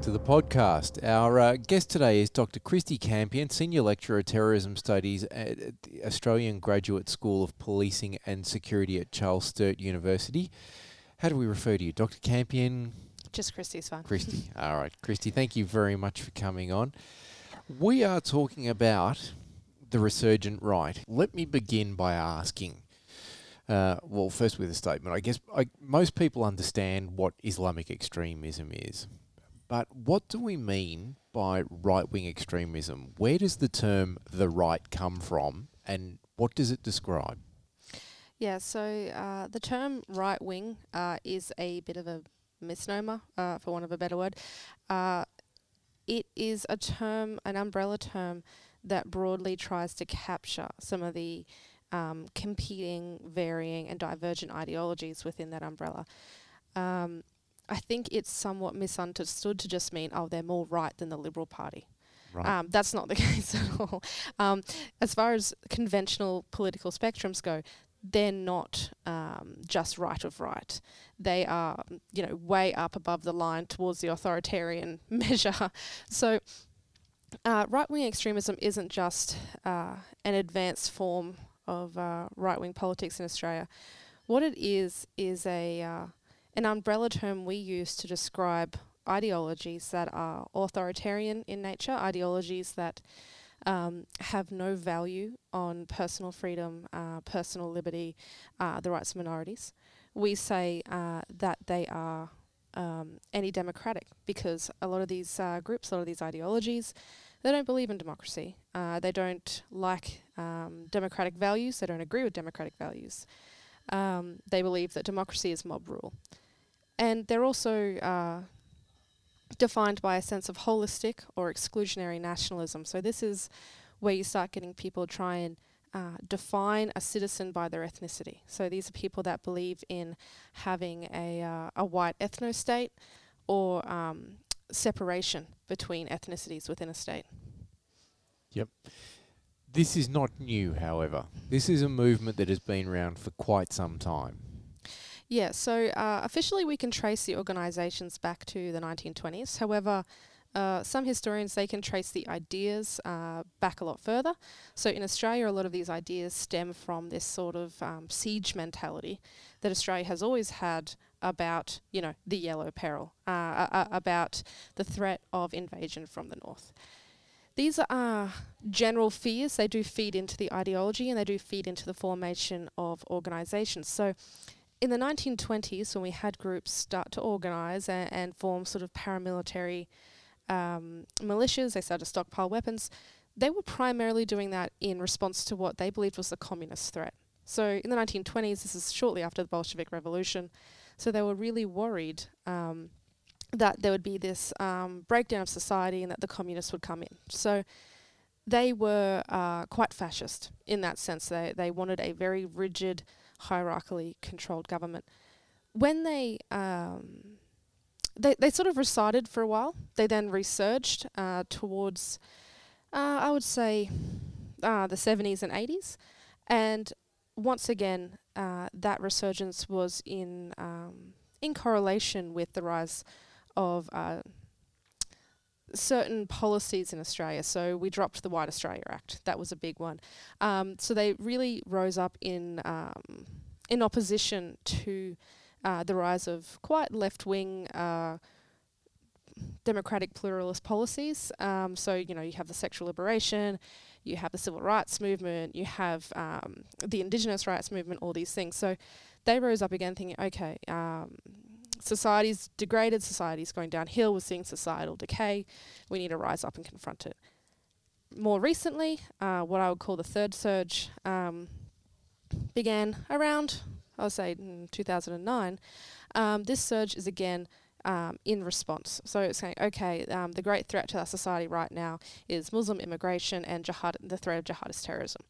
back to the podcast. Our uh, guest today is Dr. Kristy Campion, Senior Lecturer of Terrorism Studies at the Australian Graduate School of Policing and Security at Charles Sturt University. How do we refer to you? Dr. Campion? Just Kristy's fine. Kristy. All right. Kristy, thank you very much for coming on. We are talking about the resurgent right. Let me begin by asking. Uh, well, first with a statement. I guess I, most people understand what Islamic extremism is. But what do we mean by right wing extremism? Where does the term the right come from and what does it describe? Yeah, so uh, the term right wing uh, is a bit of a misnomer, uh, for want of a better word. Uh, it is a term, an umbrella term, that broadly tries to capture some of the um, competing, varying, and divergent ideologies within that umbrella. Um, I think it's somewhat misunderstood to just mean, oh, they're more right than the Liberal Party. Right. Um, that's not the case at all. Um, as far as conventional political spectrums go, they're not um, just right of right. They are, you know, way up above the line towards the authoritarian measure. So, uh, right wing extremism isn't just uh, an advanced form of uh, right wing politics in Australia. What it is is a uh, an umbrella term we use to describe ideologies that are authoritarian in nature, ideologies that um, have no value on personal freedom, uh, personal liberty, uh, the rights of minorities. We say uh, that they are um, anti-democratic because a lot of these uh, groups, a lot of these ideologies, they don't believe in democracy. Uh, they don't like um, democratic values. They don't agree with democratic values. Um, they believe that democracy is mob rule. And they're also uh, defined by a sense of holistic or exclusionary nationalism. So this is where you start getting people try and uh, define a citizen by their ethnicity. So these are people that believe in having a, uh, a white ethno state or um, separation between ethnicities within a state. Yep. This is not new, however. This is a movement that has been around for quite some time. Yeah, so uh, officially we can trace the organisations back to the 1920s. However, uh, some historians they can trace the ideas uh, back a lot further. So in Australia, a lot of these ideas stem from this sort of um, siege mentality that Australia has always had about, you know, the yellow peril, uh, about the threat of invasion from the north. These are general fears. They do feed into the ideology and they do feed into the formation of organisations. So in the 1920s, when we had groups start to organise and, and form sort of paramilitary um, militias, they started to stockpile weapons. They were primarily doing that in response to what they believed was the communist threat. So in the 1920s, this is shortly after the Bolshevik Revolution, so they were really worried um, that there would be this um, breakdown of society and that the communists would come in. So they were uh, quite fascist in that sense. They they wanted a very rigid hierarchically controlled government. When they um, they they sort of receded for a while, they then resurged uh, towards uh, I would say uh, the 70s and 80s, and once again uh, that resurgence was in um, in correlation with the rise of uh, certain policies in Australia. So we dropped the White Australia Act. That was a big one. Um, so they really rose up in um, in opposition to uh, the rise of quite left wing. Uh, democratic pluralist policies. Um, so, you know, you have the sexual liberation, you have the civil rights movement, you have um, the indigenous rights movement, all these things. So they rose up again thinking, okay, um, society's degraded, society's going downhill, we're seeing societal decay, we need to rise up and confront it. More recently, uh, what I would call the third surge um, began around, I would say, in 2009. Um, this surge is again um, in response. So it's saying, okay, um, the great threat to our society right now is Muslim immigration and jihad, the threat of jihadist terrorism.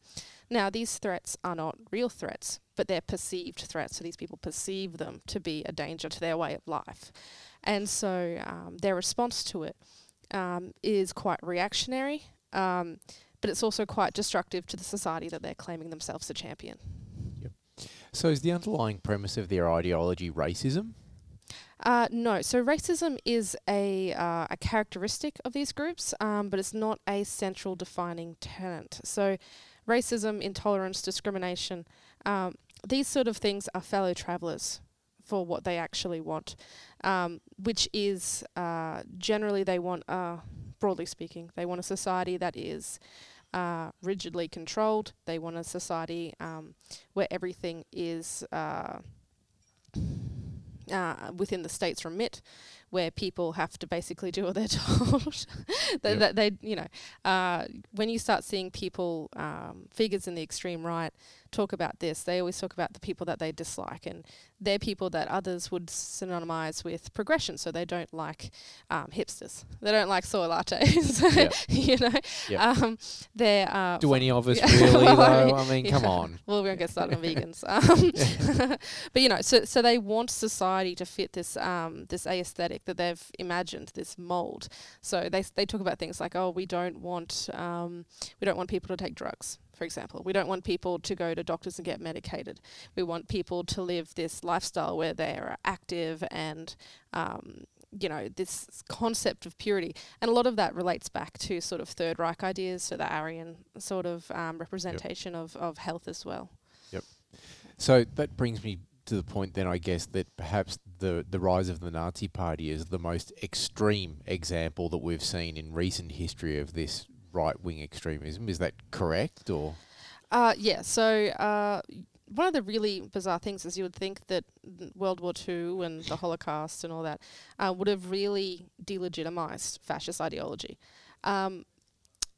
Now, these threats are not real threats, but they're perceived threats. So these people perceive them to be a danger to their way of life. And so um, their response to it um, is quite reactionary, um, but it's also quite destructive to the society that they're claiming themselves to champion. Yep. So is the underlying premise of their ideology racism? Uh, no. So racism is a uh, a characteristic of these groups, um, but it's not a central defining tenet. So racism, intolerance, discrimination, um, these sort of things are fellow travellers for what they actually want, um, which is uh, generally they want, uh, broadly speaking, they want a society that is uh, rigidly controlled. They want a society um, where everything is uh, uh, within the state's remit, where people have to basically do what they're told. they, Yep. they, you know, uh, when you start seeing people, um, figures in the extreme right, talk about this, they always talk about the people that they dislike, and they're people that others would synonymize with progression. So they don't like um, hipsters. They don't like soy lattes. Yep. you know, Yep. um, they're uh, Do any of us really Well, though? I mean, yeah. come on. well, we won't get started on vegans. Um, but you know, so so they want society to fit this um, this aesthetic that they've imagined, this mold. So they they talk about things like, oh, we don't want um, we don't want people to take drugs, for example. We don't want people to go to doctors and get medicated. We want people to live this lifestyle where they are active and um, you know this concept of purity, and a lot of that relates back to sort of Third Reich ideas, so the Aryan sort of um, representation of, of health as well. Yep. So that brings me to the point then I guess that perhaps the the rise of the Nazi party is the most extreme example that we've seen in recent history of this right wing extremism. Is that correct or Uh, yeah. So uh, one of the really bizarre things is you would think that World War Two and the Holocaust and all that uh, would have really delegitimized fascist ideology. Um,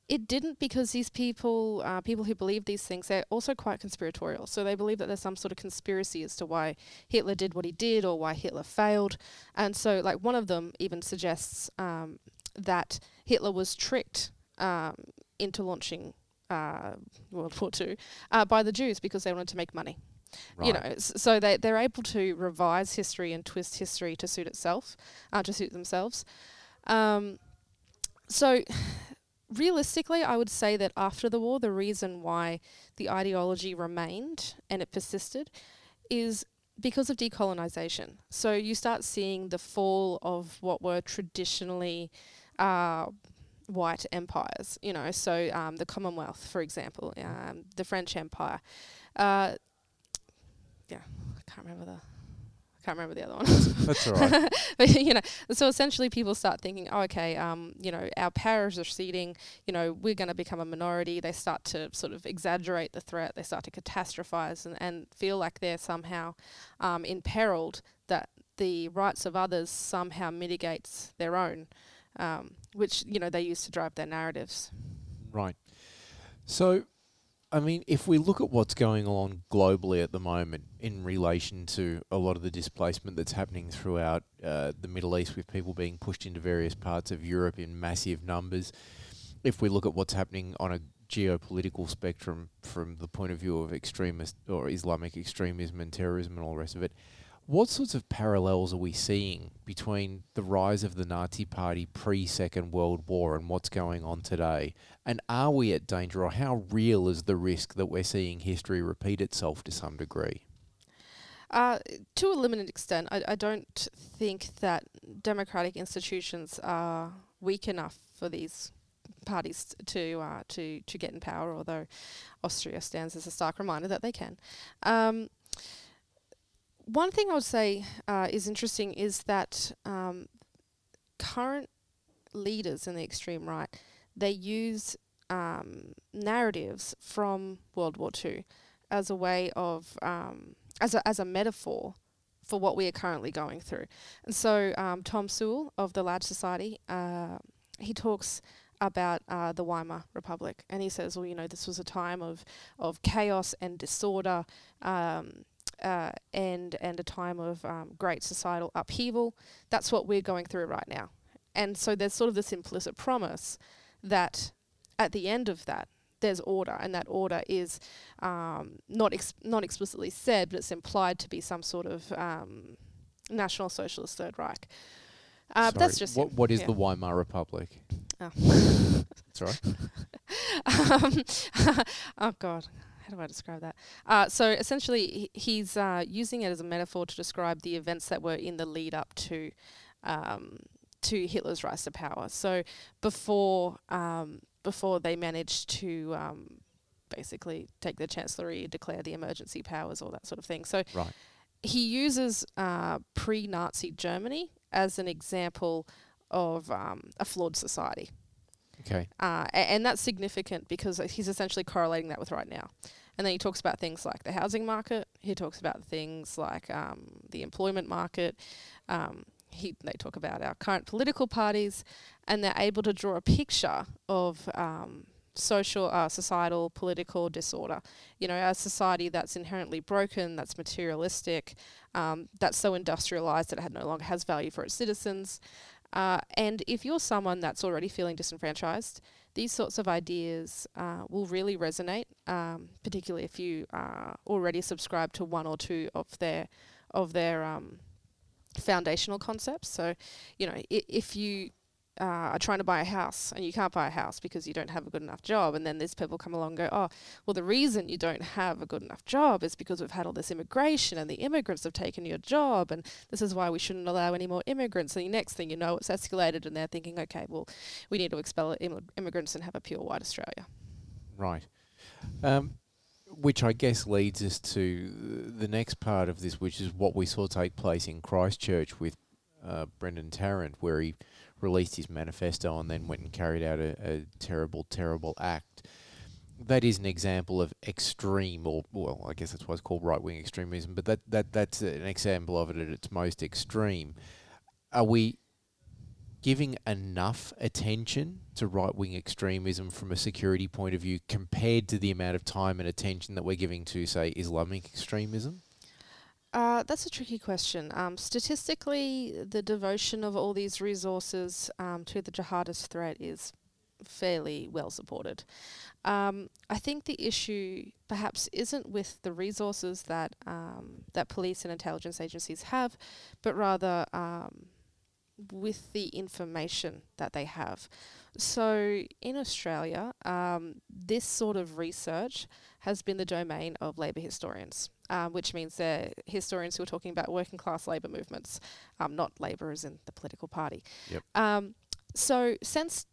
it didn't because these people, uh, people who believe these things, they're also quite conspiratorial. So they believe that there's some sort of conspiracy as to why Hitler did what he did or why Hitler failed. And so, like, one of them even suggests um, that Hitler was tricked um, into launching uh, World War Two uh, by the Jews because they wanted to make money. right? You know, so they they're able to revise history and twist history to suit itself, uh, to suit themselves. Um, so, realistically, I would say that after the war, the reason why the ideology remained and it persisted is because of decolonization. So you start seeing the fall of what were traditionally uh, white empires. You know, so um, the Commonwealth, for example, um, the French Empire. Uh, yeah, I can't remember the. I can't remember the other one. That's all right. but you know, so essentially, people start thinking, oh, okay, um, you know, our powers are receding. You know, we're going to become a minority. They start to sort of exaggerate the threat. They start to catastrophize and, and feel like they're somehow um, imperiled. That the rights of others somehow mitigates their own, um, which you know they use to drive their narratives. Right. So, I mean, if we look at what's going on globally at the moment in relation to a lot of the displacement that's happening throughout uh, the Middle East, with people being pushed into various parts of Europe in massive numbers, if we look at what's happening on a geopolitical spectrum from the point of view of extremist or Islamic extremism and terrorism and all the rest of it, what sorts of parallels are we seeing between the rise of the Nazi Party pre Second World War and what's going on today? And are we at danger, or how real is the risk that we're seeing history repeat itself to some degree? Uh, to a limited extent, I, I don't think that democratic institutions are weak enough for these parties to uh, to to get in power. Although Austria stands as a stark reminder that they can. Um, one thing I would say uh, is interesting is that um, current leaders in the extreme right they use um, narratives from World War II as a way of um, as a as a metaphor for what we are currently going through. And so um, Tom Sewell of the Lad Society, uh, he talks about uh, the Weimar Republic, and he says, well, you know, this was a time of of chaos and disorder. Um, uh, and and a time of um, great societal upheaval. That's what we're going through right now, and so there's sort of this implicit promise that at the end of that there's order, and that order is um, not ex- not explicitly said, but it's implied to be some sort of um, National Socialist Third Reich. Uh, but that's just what. What is yeah. the Weimar Republic? Oh. That's right. um, oh God, do I describe that? Uh, so essentially, he's uh, using it as a metaphor to describe the events that were in the lead up to um, to Hitler's rise to power. So before um, before they managed to um, basically take the chancellery, declare the emergency powers, all that sort of thing. So Right. he uses uh, pre-Nazi Germany as an example of um, a flawed society. Okay. Uh, and that's significant because he's essentially correlating that with right now. And then he talks about things like the housing market. He talks about things like um, the employment market. Um, he, they talk about our current political parties, and they're able to draw a picture of um, social, uh, societal, political disorder. You know, a society that's inherently broken, that's materialistic, um, that's so industrialized that it no longer has value for its citizens. Uh, and if you're someone that's already feeling disenfranchised, these sorts of ideas uh, will really resonate, um, particularly if you are already subscribed to one or two of their of their um, foundational concepts. So, you know, I- if you uh, are trying to buy a house and you can't buy a house because you don't have a good enough job, and then these people come along and go, oh, well, the reason you don't have a good enough job is because we've had all this immigration and the immigrants have taken your job, and this is why we shouldn't allow any more immigrants. And the next thing you know, it's escalated, and they're thinking, okay, well, we need to expel Im- immigrants and have a pure white Australia. Right. Um, which I guess leads us to the next part of this, which is what we saw take place in Christchurch with uh, Brenton Tarrant, where he released his manifesto and then went and carried out a, a terrible, terrible act. That is an example of extreme, or well, I guess that's why it's called right wing extremism. But that, that that's an example of it at its most extreme. Are we giving enough attention to right wing extremism from a security point of view compared to the amount of time and attention that we're giving to, say, Islamic extremism? Uh, that's a tricky question. Um, statistically, the devotion of all these resources um, to the jihadist threat is fairly well supported. Um, I think the issue perhaps isn't with the resources that um, that police and intelligence agencies have, but rather um, with the information that they have. So in Australia, um, this sort of research has been the domain of labour historians, um, which means they're historians who are talking about working class labour movements, um, not labourers in the political party. Yep. Um, so since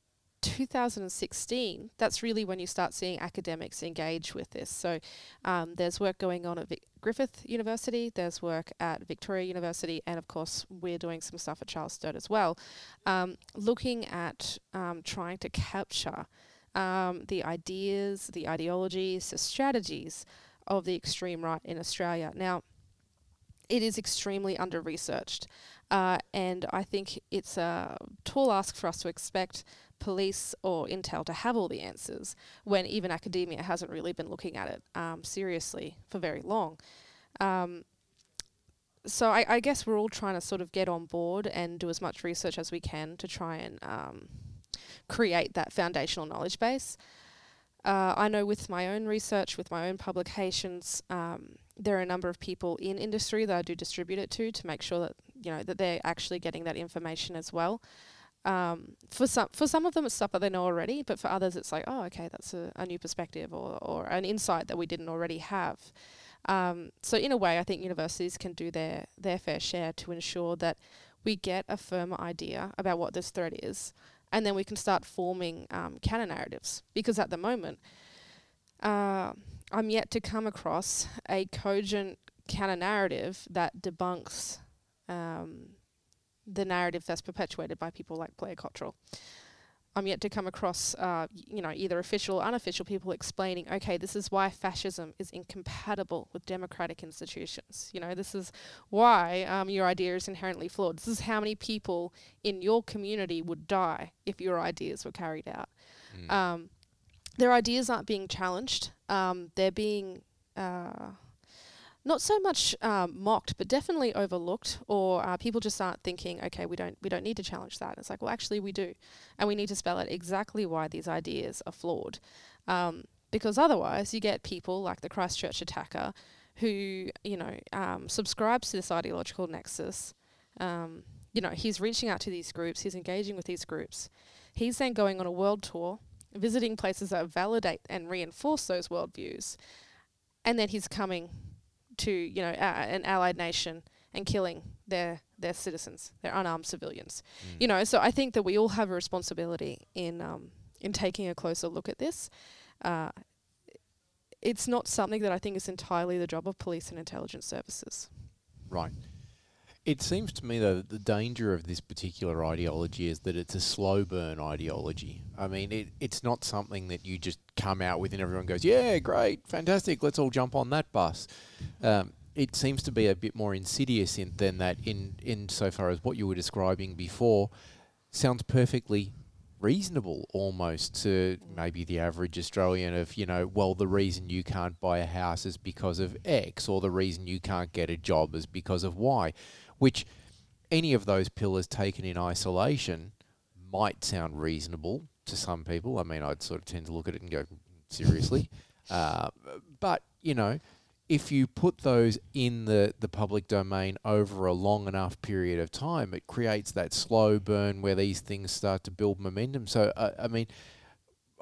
2016, that's really when you start seeing academics engage with this. So um, there's work going on at Vic- Griffith University, there's work at Victoria University, and of course, we're doing some stuff at Charles Sturt as well, um, looking at um, trying to capture um, the ideas, the ideologies, the strategies of the extreme right in Australia. Now, it is extremely under researched, uh, and I think it's a tall ask for us to expect police or intel to have all the answers when even academia hasn't really been looking at it um, seriously for very long. Um, so I, I guess we're all trying to sort of get on board and do as much research as we can to try and um, create that foundational knowledge base. Uh, I know with my own research, with my own publications, um, there are a number of people in industry that I do distribute it to to make sure that you know that they're actually getting that information as well. Um, for some for some of them it's stuff that they know already, but for others it's like, oh, okay, that's a, a new perspective or, or an insight that we didn't already have. Um, so in a way, I think universities can do their their fair share to ensure that we get a firmer idea about what this threat is, and then we can start forming um, counter narratives. Because at the moment, uh, I'm yet to come across a cogent counter narrative that debunks um, the narrative that's perpetuated by people like Blair Cottrell. I'm yet to come across, uh, you know, either official or unofficial people explaining, okay, this is why fascism is incompatible with democratic institutions. You know, this is why um, your idea is inherently flawed. This is how many people in your community would die if your ideas were carried out. Mm. Um, their ideas aren't being challenged. Um, they're being uh, not so much um, mocked, but definitely overlooked, or uh, people just aren't thinking, okay, we don't we don't need to challenge that. It's like, well, actually, we do, and we need to spell out exactly why these ideas are flawed, um, because otherwise, you get people like the Christchurch attacker, who you know um, subscribes to this ideological nexus. Um, you know, he's reaching out to these groups, he's engaging with these groups. He's then going on a world tour, visiting places that validate and reinforce those worldviews. and then he's coming to you know a- an allied nation and killing their their citizens, their unarmed civilians. Mm. You know, so I think that we all have a responsibility in um, in taking a closer look at this. Uh, it's not something that I think is entirely the job of police and intelligence services. Right. It seems to me though that the danger of this particular ideology is that it's a slow burn ideology. I mean, it, it's not something that you just come out with and everyone goes, "Yeah, great, fantastic, let's all jump on that bus." Um, it seems to be a bit more insidious in, than that. In in so far as what you were describing before sounds perfectly reasonable almost to maybe the average Australian of, you know, well, the reason you can't buy a house is because of X, or the reason you can't get a job is because of Y, which any of those pillars taken in isolation might sound reasonable to some people. I mean, I'd sort of tend to look at it and go, seriously. uh, but, you know, if you put those in the, the public domain over a long enough period of time, it creates that slow burn where these things start to build momentum. So, uh, I mean,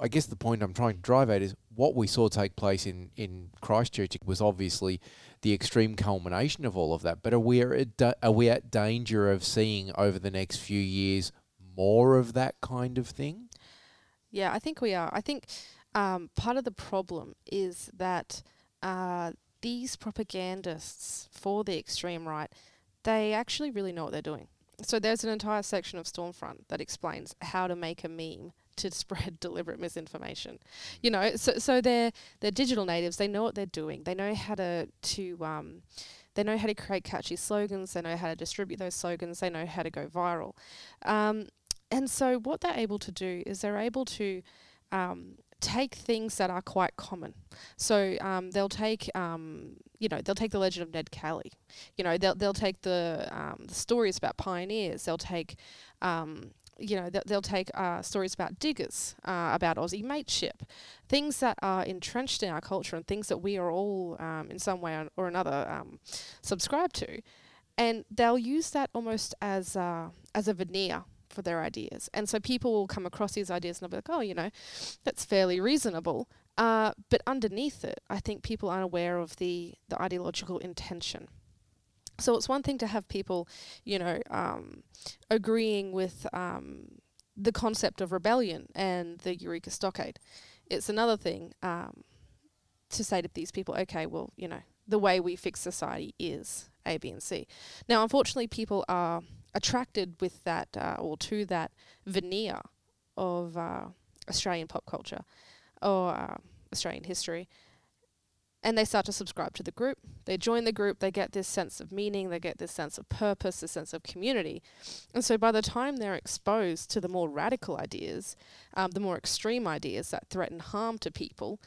I guess the point I'm trying to drive at is what we saw take place in, in Christchurch was obviously the extreme culmination of all of that. But are we at, are we at danger of seeing over the next few years more of that kind of thing? Yeah, I think we are. I think um, part of the problem is that uh, these propagandists for the extreme right, they actually really know what they're doing. So there's an entire section of Stormfront that explains how to make a meme to spread deliberate misinformation. You know, so so they're they're digital natives. They know what they're doing. They know how to to um, they know how to create catchy slogans. They know how to distribute those slogans. They know how to go viral. Um, and so what they're able to do is they're able to um, take things that are quite common. So um, they'll take, um, you know, they'll take the legend of Ned Kelly. You know, they'll they'll take the, um, the stories about pioneers. They'll take, um, you know, they'll, they'll take uh, stories about diggers, uh, about Aussie mateship, things that are entrenched in our culture and things that we are all um, in some way or- or another um, subscribe to, and they'll use that almost as uh, as a veneer for their ideas. And so people will come across these ideas and they'll be like, oh, you know, that's fairly reasonable. Uh, but underneath it, I think people aren't aware of the, the ideological intention. So it's one thing to have people, you know, um, agreeing with um, the concept of rebellion and the Eureka Stockade. It's another thing um, to say to these people, okay, well, you know, the way we fix society is A, B, and C. Now, unfortunately, people are attracted with that uh, or to that veneer of uh, Australian pop culture or uh, Australian history. And they start to subscribe to the group. They join the group, they get this sense of meaning, they get this sense of purpose, this sense of community. And so by the time they're exposed to the more radical ideas, um, the more extreme ideas that threaten harm to people,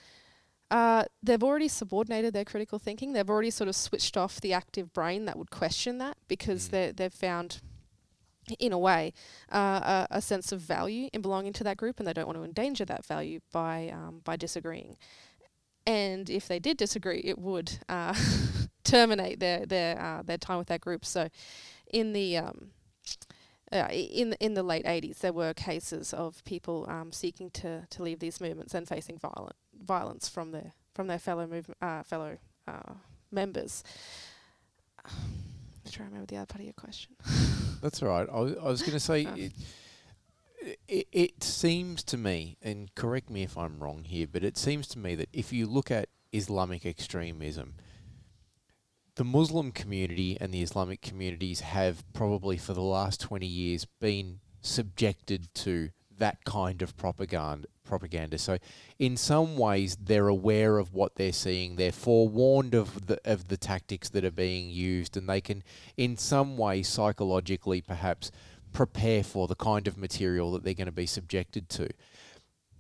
uh, they've already subordinated their critical thinking. They've already sort of switched off the active brain that would question that because Mm. they they've found, in a way, uh, a, a sense of value in belonging to that group, and they don't want to endanger that value by um, by disagreeing. And if they did disagree, it would uh, terminate their their uh, their time with that group. So, in the um, uh, in in the late 80s, there were cases of people um, seeking to, to leave these movements and facing violent violence from their from their fellow move, uh, fellow uh, members. I'm trying to remember the other part of your question. That's all right. I was, I was going to say Oh. it, it. It seems to me, and correct me if I'm wrong here, but it seems to me that if you look at Islamic extremism, the Muslim community and the Islamic communities have probably for the last 20 years been subjected to that kind of propaganda propaganda so in some ways they're aware of what they're seeing they're forewarned of the of the tactics that are being used and they can in some way psychologically perhaps prepare for the kind of material that they're going to be subjected to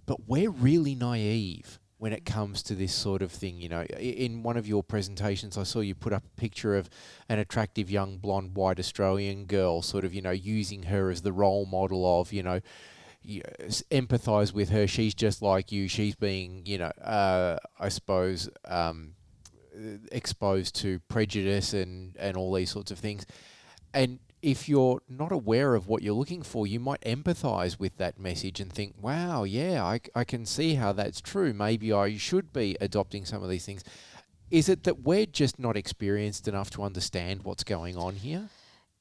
but we're really naive when it comes to this sort of thing. You know, in one of your presentations, I saw you put up a picture of an attractive young blonde white Australian girl, sort of, you know, using her as the role model of, you know, empathize with her. She's just like you. She's being, you know, uh, I suppose, um, exposed to prejudice and, and all these sorts of things. And if you're not aware of what you're looking for, you might empathize with that message and think, wow, yeah, I, I can see how that's true. Maybe I should be adopting some of these things. Is it that we're just not experienced enough to understand what's going on here?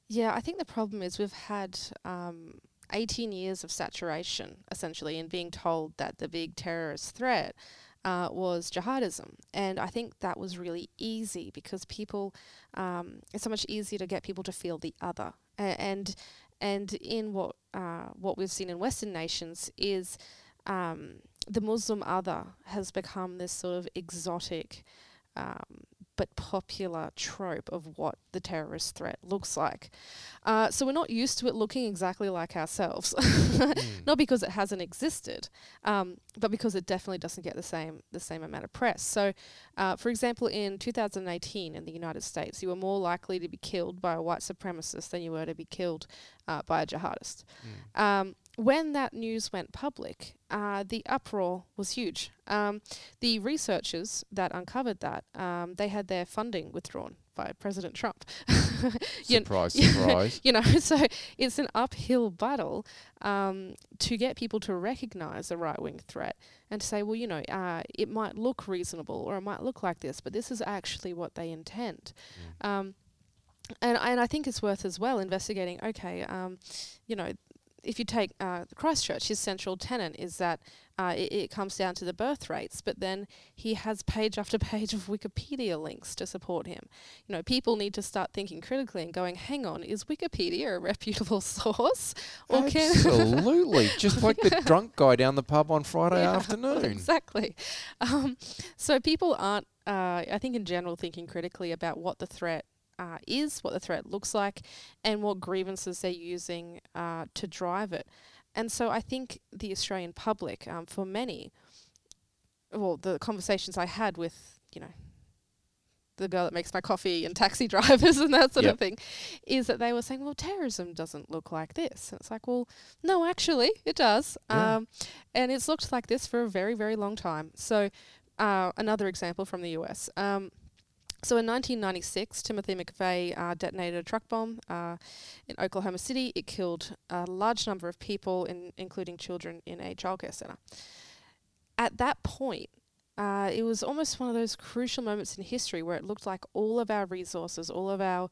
Yeah, I think the problem is we've had um, 18 years of saturation, essentially, in being told that the big terrorist threat uh, was jihadism. And I think that was really easy because people, um, it's so much easier to get people to feel the other. A- and and in what uh, what we've seen in Western nations is um, the Muslim other has become this sort of exotic um, but popular trope of what the terrorist threat looks like. Uh, so we're not used to it looking exactly like ourselves, Mm. not because it hasn't existed, um, but because it definitely doesn't get the same the same amount of press. So, uh, for example, in 2018 in the United States, you were more likely to be killed by a white supremacist than you were to be killed uh, by a jihadist. Mm. Um, when that news went public, uh, the uproar was huge. Um, the researchers that uncovered that, um, they had their funding withdrawn by President Trump. you Surprise, yeah. surprise. you know, so it's an uphill battle um, to get people to recognize the right wing threat and to say, well, you know, uh, it might look reasonable or it might look like this, but this is actually what they intend. Mm. Um, and and I think it's worth as well investigating. Okay, um, you know, if you take uh, Christchurch, his central tenet is that uh, it, it comes down to the birth rates, but then he has page after page of Wikipedia links to support him. You know, people need to start thinking critically and going, "Hang on, is Wikipedia a reputable source, or can Absolutely. Just like the drunk guy down the pub on Friday Yeah, afternoon. Exactly. Um, so people aren't, uh, I think, in general, thinking critically about what the threat uh, is, what the threat looks like, and what grievances they're using uh, to drive it. And so I think the Australian public, um, for many, well, the conversations I had with, you know, the girl that makes my coffee and taxi drivers and that sort Yep. of thing, is that they were saying, well, terrorism doesn't look like this. And it's like, well, no, actually, it does. Yeah. Um, and it's looked like this for a very, very long time. So, uh, another example from the US. Um, so in 1996, Timothy McVeigh uh, detonated a truck bomb uh, in Oklahoma City. It killed a large number of people, in, including children, in a childcare center. At that point, uh, it was almost one of those crucial moments in history where it looked like all of our resources, all of our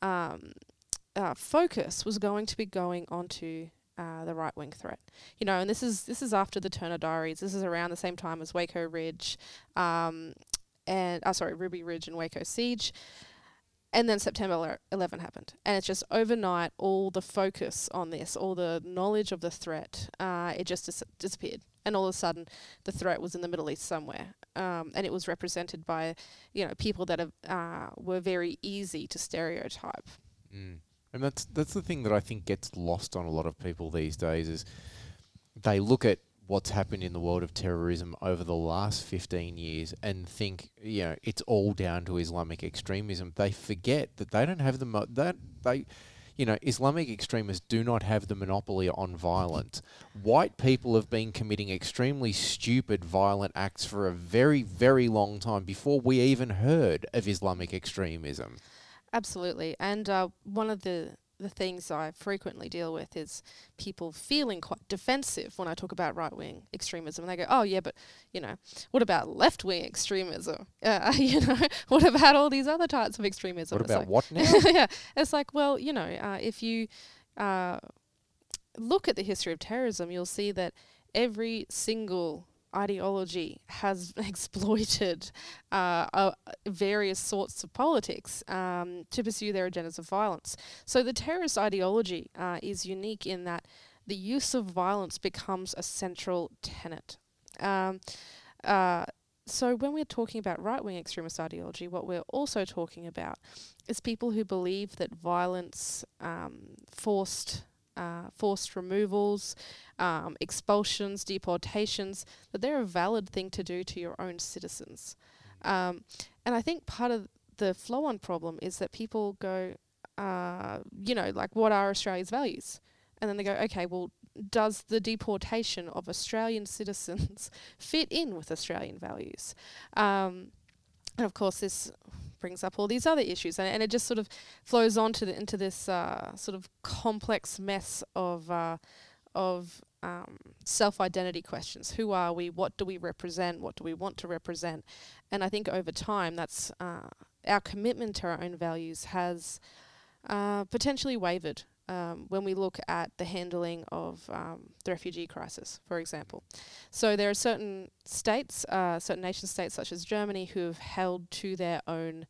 um, uh, focus was going to be going onto uh, the right wing threat. You know, and this is this is after the Turner Diaries. This is around the same time as Waco Ridge, um, and uh, sorry, Ruby Ridge and Waco Siege. And then September 11 happened, and it's just overnight. All the focus on this, all the knowledge of the threat, uh, it just dis- disappeared. And all of a sudden, the threat was in the Middle East somewhere, um, and it was represented by, you know, people that have, uh, were very easy to stereotype. Mm. And that's that's the thing that I think gets lost on a lot of people these days is they look at what's happened in the world of terrorism over the last 15 years and think, you know, it's all down to Islamic extremism. They forget that they don't have the mo- that they you know, Islamic extremists do not have the monopoly on violence. White people have been committing extremely stupid violent acts for a very, very long time before we even heard of Islamic extremism. Absolutely. And uh, one of the, the things I frequently deal with is people feeling quite defensive when I talk about right wing extremism. And they go, oh, yeah, but, you know, what about left wing extremism? Uh, you know, what about all these other types of extremism? What It's about like- what now? yeah. It's like, well, you know, uh, if you uh, look at the history of terrorism, you'll see that every single ideology has exploited uh, uh, various sorts of politics um, to pursue their agendas of violence. So the terrorist ideology uh, is unique in that the use of violence becomes a central tenet. Um, uh, so when we're talking about right-wing extremist ideology, what we're also talking about is people who believe that violence, um, forced uh, forced removals, um, expulsions, deportations, that they're a valid thing to do to your own citizens. Um, and I think part of the flow-on problem is that people go, uh, you know, like, what are Australia's values? And then they go, okay, well, does the deportation of Australian citizens fit in with Australian values? Um, and of course, this brings up all these other issues, and, and it just sort of flows on to the, into this uh, sort of complex mess of uh, of um, self identity questions. Who are we? What do we represent? What do we want to represent? And I think over time, that's uh, our commitment to our own values has uh, potentially wavered um, when we look at the handling of um, the refugee crisis, for example. So there are certain states, uh, certain nation states such as Germany, who have held to their own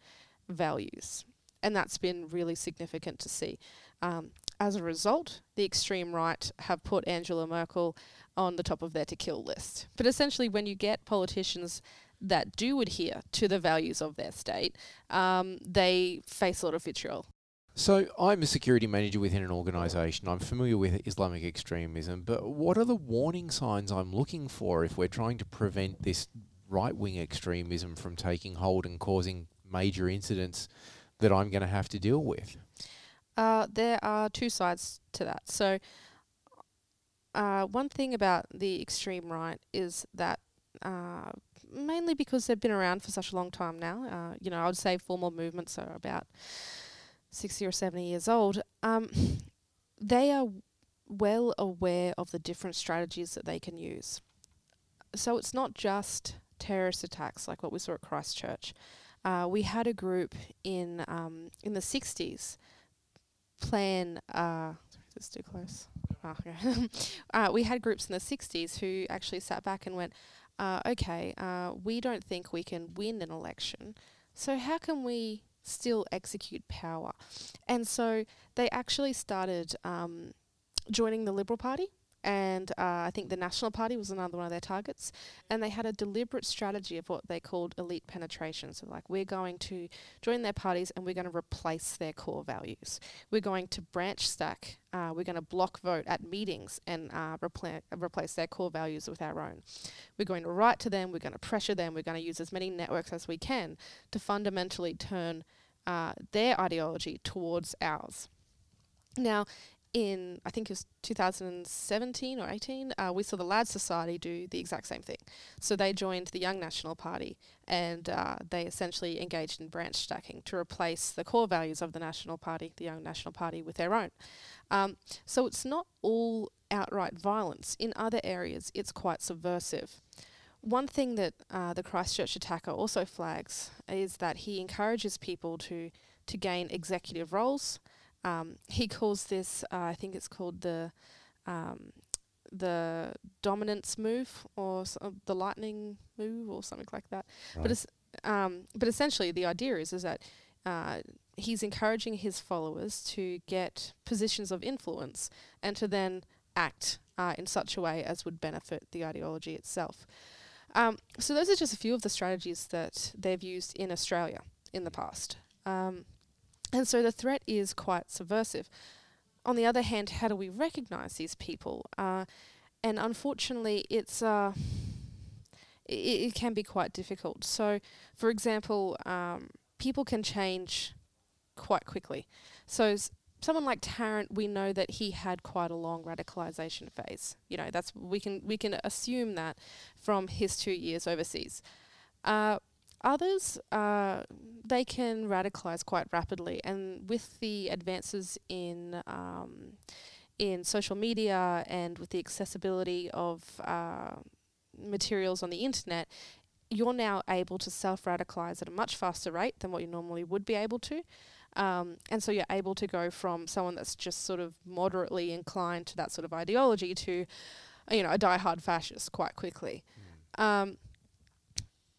values. And that's been really significant to see. Um, as a result, the extreme right have put Angela Merkel on the top of their to kill list. But essentially, when you get politicians that do adhere to the values of their state, um, they face a lot of vitriol. So, I'm a security manager within an organisation. I'm familiar with Islamic extremism, but what are the warning signs I'm looking for if we're trying to prevent this right wing extremism from taking hold and causing major incidents that I'm going to have to deal with? Uh, there are two sides to that. So, uh, one thing about the extreme right is that uh, mainly because they've been around for such a long time now, uh, you know, I would say formal movements are about 60 or 70 years old, um, they are well aware of the different strategies that they can use. So it's not just terrorist attacks like what we saw at Christchurch. Uh, we had a group in um, in the 60s plan. Uh, sorry, is this too close? Oh, uh, we had groups in the 60s who actually sat back and went, uh, okay, uh, we don't think we can win an election, so how can we still execute power. And so they actually started um, joining the Liberal Party. And uh, I think the National Party was another one of their targets. And they had a deliberate strategy of what they called elite penetration. So, like, we're going to join their parties and we're going to replace their core values. We're going to branch stack. Uh, we're going to block vote at meetings and uh, repla- replace their core values with our own. We're going to write to them. We're going to pressure them. We're going to use as many networks as we can to fundamentally turn uh, their ideology towards ours. Now, in I think it was 2017 or 18, uh, we saw the Lad Society do the exact same thing. So they joined the Young National Party and uh, they essentially engaged in branch stacking to replace the core values of the National Party, the Young National Party, with their own. Um, so it's not all outright violence. In other areas, it's quite subversive. One thing that uh, the Christchurch attacker also flags is that he encourages people to to gain executive roles. Um, he calls this, uh, I think it's called the um, the dominance move or uh, the lightning move or something like that. Right. But um, but essentially the idea is is that uh, he's encouraging his followers to get positions of influence and to then act uh, in such a way as would benefit the ideology itself. Um, so those are just a few of the strategies that they've used in Australia in the past. Um, and so the threat is quite subversive. On the other hand, how do we recognize these people? Uh, and unfortunately, it's uh, it, it, can be quite difficult. So, for example, um, people can change quite quickly. So, someone like Tarrant, we know that he had quite a long radicalization phase. You know, that's we can we can assume that from his two years overseas. Uh, others, uh, they can radicalize quite rapidly, and with the advances in um, in social media and with the accessibility of uh, materials on the internet, you're now able to self radicalize at a much faster rate than what you normally would be able to. Um, and so you're able to go from someone that's just sort of moderately inclined to that sort of ideology to, you know, a die-hard fascist quite quickly. Mm. Um,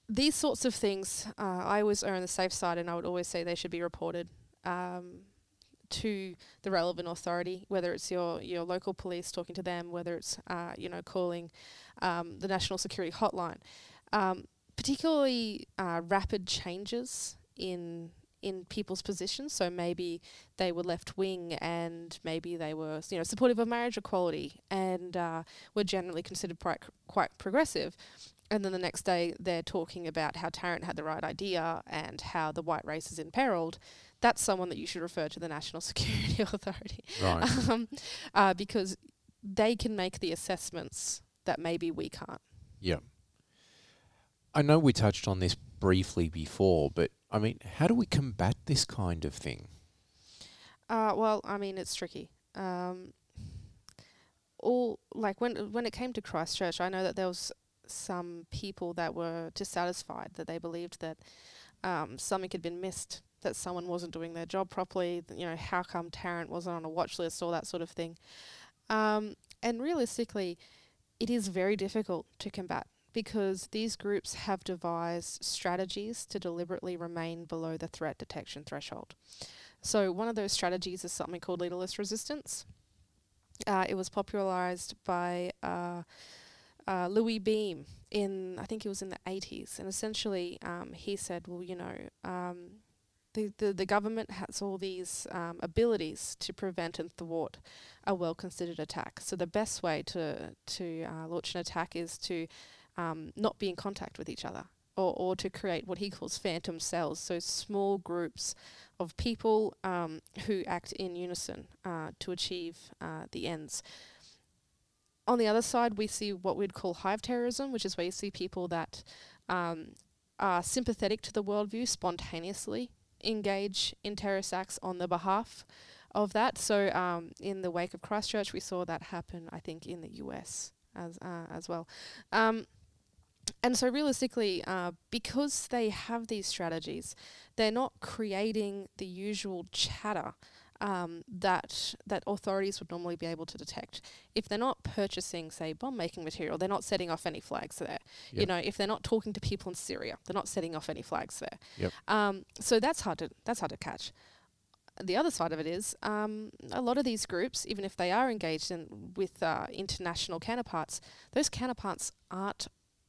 these sorts of things, uh, I always are on the safe side, and I would always say they should be reported um, to the relevant authority, whether it's your your local police talking to them, whether it's uh, you know calling um, the national security hotline. Um, particularly uh, rapid changes in in people's positions. So maybe they were left wing and maybe they were, you know, supportive of marriage equality and uh, were generally considered quite, quite progressive. And then the next day they're talking about how Tarrant had the right idea and how the white race is imperiled. That's someone that you should refer to the National Security Authority. Right. um, uh, because they can make the assessments that maybe we can't. Yeah. I know we touched on this briefly before, but I mean, how do we combat this kind of thing? Uh, well, I mean, it's tricky. Um, all like when when it came to Christchurch, I know that there was some people that were dissatisfied that they believed that um, something had been missed, that someone wasn't doing their job properly. You know, how come Tarrant wasn't on a watch list, all that sort of thing. Um, and realistically, it is very difficult to combat because these groups have devised strategies to deliberately remain below the threat detection threshold. So, one of those strategies is something called leaderless resistance. Uh, it was popularized by uh, uh, Louis Beam in, I think it was in the 80s. And essentially, um, he said, well, you know, um, the, the, the government has all these um, abilities to prevent and thwart a well considered attack. So, the best way to, to uh, launch an attack is to um, not be in contact with each other. Or, or to create what he calls phantom cells, so small groups of people um, who act in unison uh, to achieve uh, the ends. On the other side, we see what we'd call hive terrorism, which is where you see people that um, are sympathetic to the worldview spontaneously engage in terrorist acts on the behalf of that. So, um, in the wake of Christchurch, we saw that happen, I think, in the US as uh, as well. Um, and so, realistically, uh, because they have these strategies, they're not creating the usual chatter um, that that authorities would normally be able to detect. If they're not purchasing, say, bomb making material, they're not setting off any flags there. You know, if they're not talking to people in Syria, they're not setting off any flags there. Yep. Um, so that's hard to that's hard to catch. The other side of it is um, a lot of these groups, even if they are engaged in with uh, international counterparts, those counterparts aren't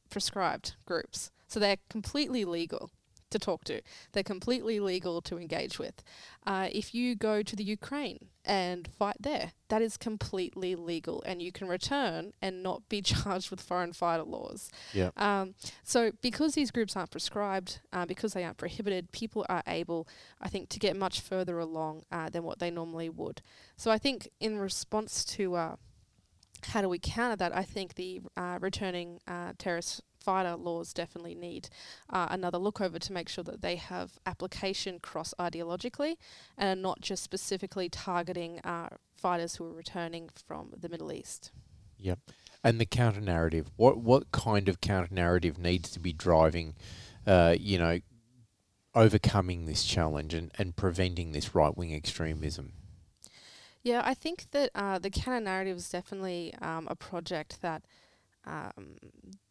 prescribed groups. So they're completely legal to talk to. They're completely legal to engage with. Uh, if you go to the Ukraine and fight there, that is completely legal, and you can return and not be charged with foreign fighter laws. Yeah. Um, so because these groups aren't prescribed, uh, because they aren't prohibited, people are able, I think, to get much further along uh, than what they normally would. So I think in response to uh, how do we counter that? I think the uh, returning uh, terrorist fighter laws definitely need uh, another look over to make sure that they have application cross ideologically and are not just specifically targeting uh, fighters who are returning from the Middle East. Yep. And the counter narrative. What what kind of counter narrative needs to be driving, uh, you know, overcoming this challenge and, and preventing this right wing extremism? Yeah, I think that uh, the counter narrative is definitely um, a project that um,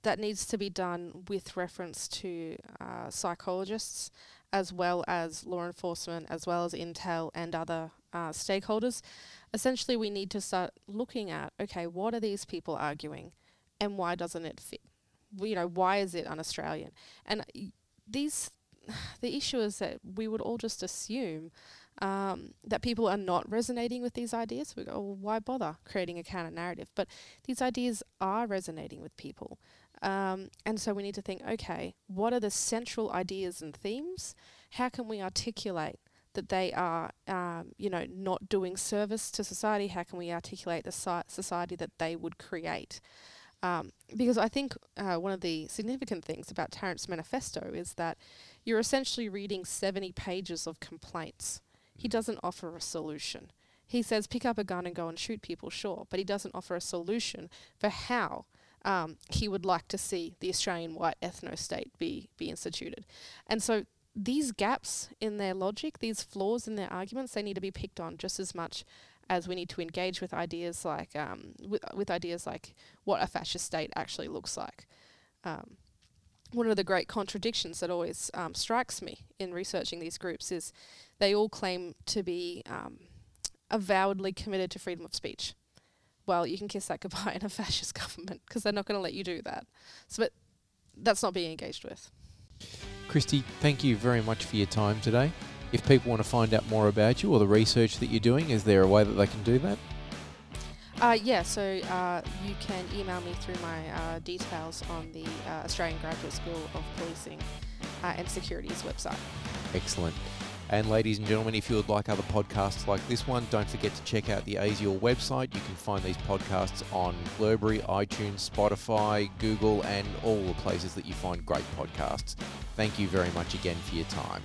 that needs to be done with reference to uh, psychologists as well as law enforcement, as well as Intel and other uh, stakeholders. Essentially, we need to start looking at okay, what are these people arguing, and why doesn't it fit? You know, why is it un-Australian? And these, the issue is that we would all just assume um, that people are not resonating with these ideas. We go, well, why bother creating a counter narrative? But these ideas are resonating with people. Um, and so we need to think okay, what are the central ideas and themes? How can we articulate that they are, um, you know, not doing service to society? How can we articulate the society that they would create? Um, because I think uh, one of the significant things about Tarrant's manifesto is that you're essentially reading 70 pages of complaints. He doesn't offer a solution. He says pick up a gun and go and shoot people, sure, but he doesn't offer a solution for how um, he would like to see the Australian white ethno state be, be instituted. And so these gaps in their logic, these flaws in their arguments, they need to be picked on just as much as we need to engage with ideas like um, with, with ideas like what a fascist state actually looks like. Um, one of the great contradictions that always um, strikes me in researching these groups is they all claim to be um, avowedly committed to freedom of speech. Well, you can kiss that goodbye in a fascist government because they're not going to let you do that. So, but that's not being engaged with. Kristy, thank you very much for your time today. If people want to find out more about you or the research that you're doing, is there a way that they can do that? Uh, yeah, so uh, you can email me through my uh, details on the uh, Australian Graduate School of Policing uh, and Security's website. Excellent. And ladies and gentlemen, if you would like other podcasts like this one, don't forget to check out the ASIOR website. You can find these podcasts on Blubrry, iTunes, Spotify, Google, and all the places that you find great podcasts. Thank you very much again for your time.